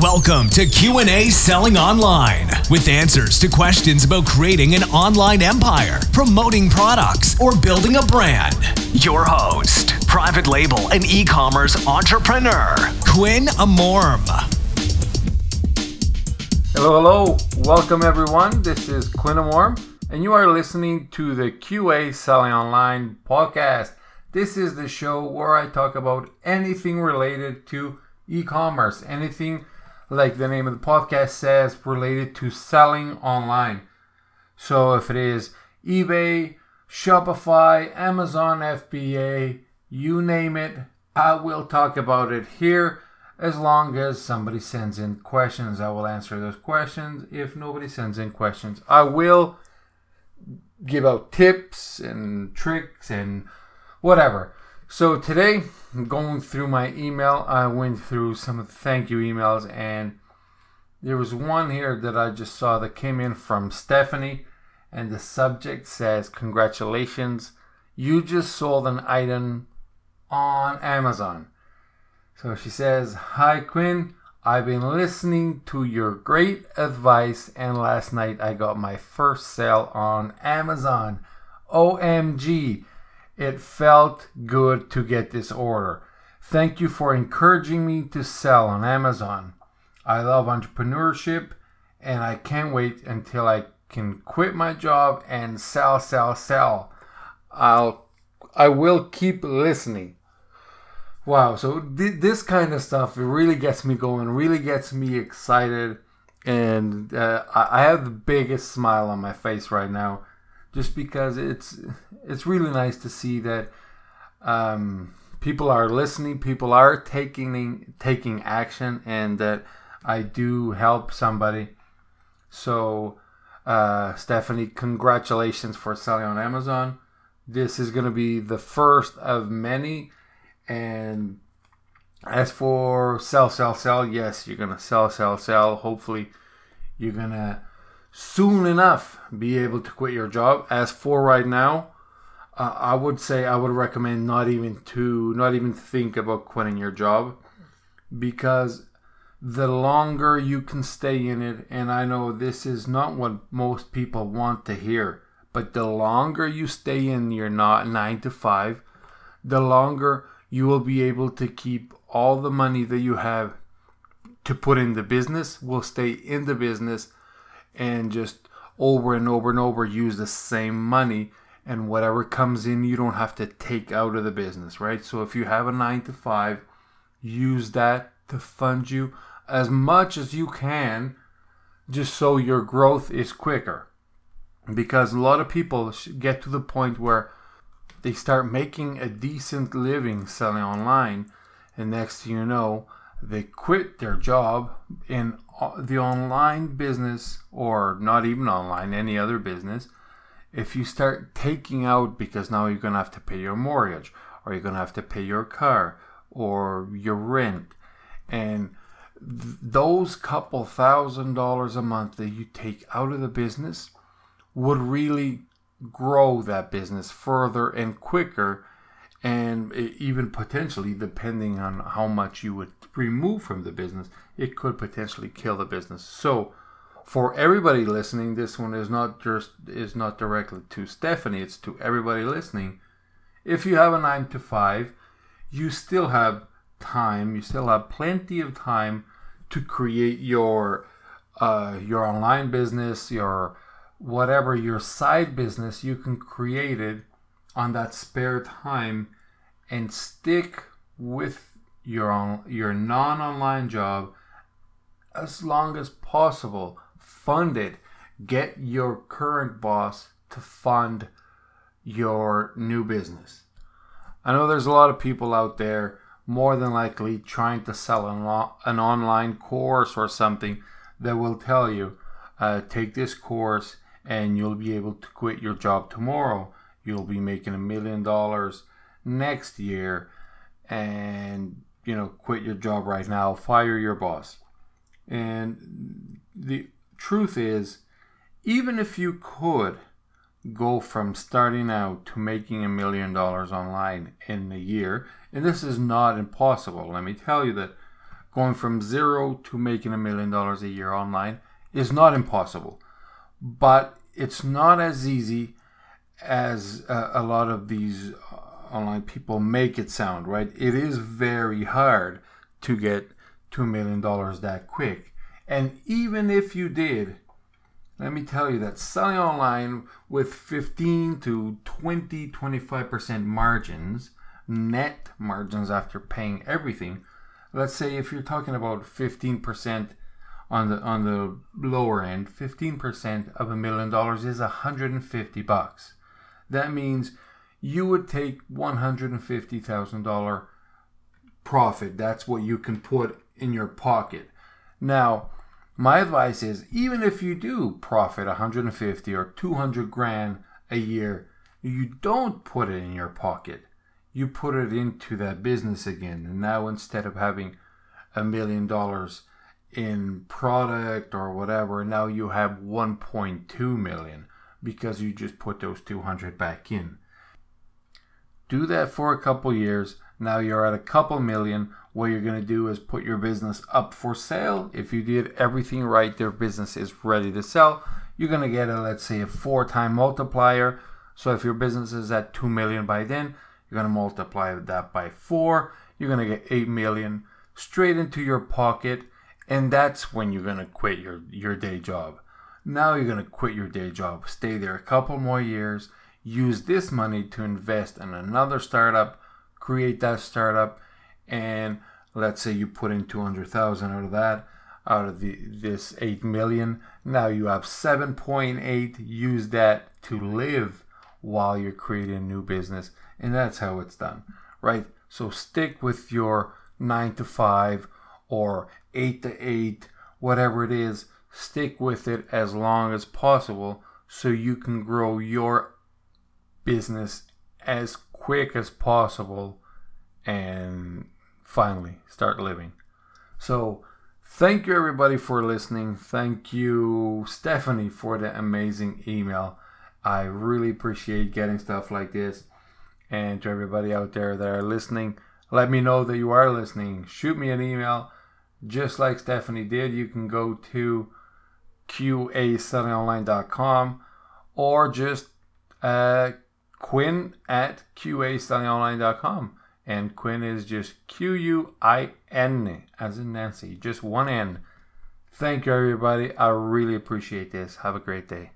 Welcome to Q&A Selling Online with answers to questions about creating an online empire, promoting products, or building a brand. Your host, private label and e-commerce entrepreneur, Quin Amorim. Hello, hello. Welcome everyone. This is Quin Amorim and you are listening to the QA Selling Online podcast. This is the show where I talk about anything related to e-commerce, anything like the name of the podcast says, related to selling online. So if it is eBay, Shopify, Amazon FBA, you name it, I will talk about it here. As long as somebody sends in questions, I will answer those questions. If nobody sends in questions, I will give out tips and tricks and whatever. So today, going through my email, I went through some thank you emails, and there was one here that I just saw that came in from Stephanie, and the subject says, Congratulations, you just sold an item on Amazon. So she says, Hi Quin, I've been listening to your great advice, and last night I got my first sale on Amazon. OMG! It felt good to get this order. Thank you for encouraging me to sell on Amazon. I love entrepreneurship and I can't wait until I can quit my job and sell, sell, sell. I'll I will keep listening. Wow, so th- this kind of stuff really gets me going, really gets me excited, and uh, I have the biggest smile on my face right now just because it's it's really nice to see that um, people are listening, people are taking taking action, and that I do help somebody. So, uh, Stephanie, congratulations for selling on Amazon. This is going to be the first of many. And as for sell, sell, sell, yes, you're going to sell, sell, sell. Hopefully, you're going to soon enough be able to quit your job. As for right now, uh, I would say I would recommend not even to not even think about quitting your job because the longer you can stay in it and I know this is not what most people want to hear, but the longer you stay in your not 9 to 5, the longer you will be able to keep all the money that you have to put in the business will stay in the business and just over and over and over use the same money and whatever comes in you don't have to take out of the business right? So if you have a 9 to 5 use that to fund you as much as you can just so your growth is quicker. Because a lot of people get to the point where they start making a decent living selling online and next thing you know they quit their job in the online business or not even online any other business if you start taking out because now you're going to have to pay your mortgage or you're going to have to pay your car or your rent and th- those couple thousand dollars a month that you take out of the business would really grow that business further and quicker and even potentially depending on how much you would remove from the business it could potentially kill the business. So for everybody listening this one is not just is not directly to stephanie it's to everybody listening. If you have a 9 to 5 you still have time you still have plenty of time to create your uh, your online business your whatever your side business you can create it on that spare time and stick with your on, your non-online job as long as possible. Fund it. Get your current boss to fund your new business. I know there's a lot of people out there more than likely trying to sell an, an online course or something that will tell you uh, take this course and you'll be able to quit your job tomorrow. You'll be making a million dollars next year and you know quit your job right now, fire your boss. And the truth is even if you could go from starting out to making a million dollars online in a year, and this is not impossible. Let me tell you that going from zero to making a million dollars a year online is not impossible, but it's not as easy as uh, a lot of these online people make it sound, right? It is very hard to get $2 million that quick. And even if you did, let me tell you that selling online with 15 to 20, 25% margins, net margins after paying everything, let's say if you're talking about 15% on the on the lower end, 15% of a million dollars is 150 bucks. That means you would take $150,000 profit. That's what you can put in your pocket. Now, my advice is even if you do profit 150 or 200 grand a year, you don't put it in your pocket. You put it into that business again. And now instead of having a million dollars in product or whatever, now you have 1.2 million because you just put those 200 back in. Do that for a couple years. Now you're at a couple million. What you're going to do is put your business up for sale. If you did everything right, their business is ready to sell. You're going to get a, let's say, a four time multiplier. So if your business is at 2 million by then, you're going to multiply that by four. You're going to get 8 million straight into your pocket. And that's when you're going to quit your, your day job. Now you're going to quit your day job, stay there a couple more years, use this money to invest in another startup, create that startup, and let's say you put in 200,000 out of that, out of the this 8 million, now you have 7.8, use that to live while you're creating a new business, and that's how it's done, right? So stick with your 9 to 5 or 8 to 8, whatever it is stick with it as long as possible so you can grow your business as quick as possible and finally start living. So, thank you everybody for listening. Thank you, Stephanie, for the amazing email. I really appreciate getting stuff like this. And to everybody out there that are listening, let me know that you are listening. Shoot me an email. Just like Stephanie did, you can go to qasellingonline.com or just uh, Quin at qasellingonline.com. And Quin is just Q U I N as in Nancy, just one N. Thank you, everybody. I really appreciate this. Have a great day.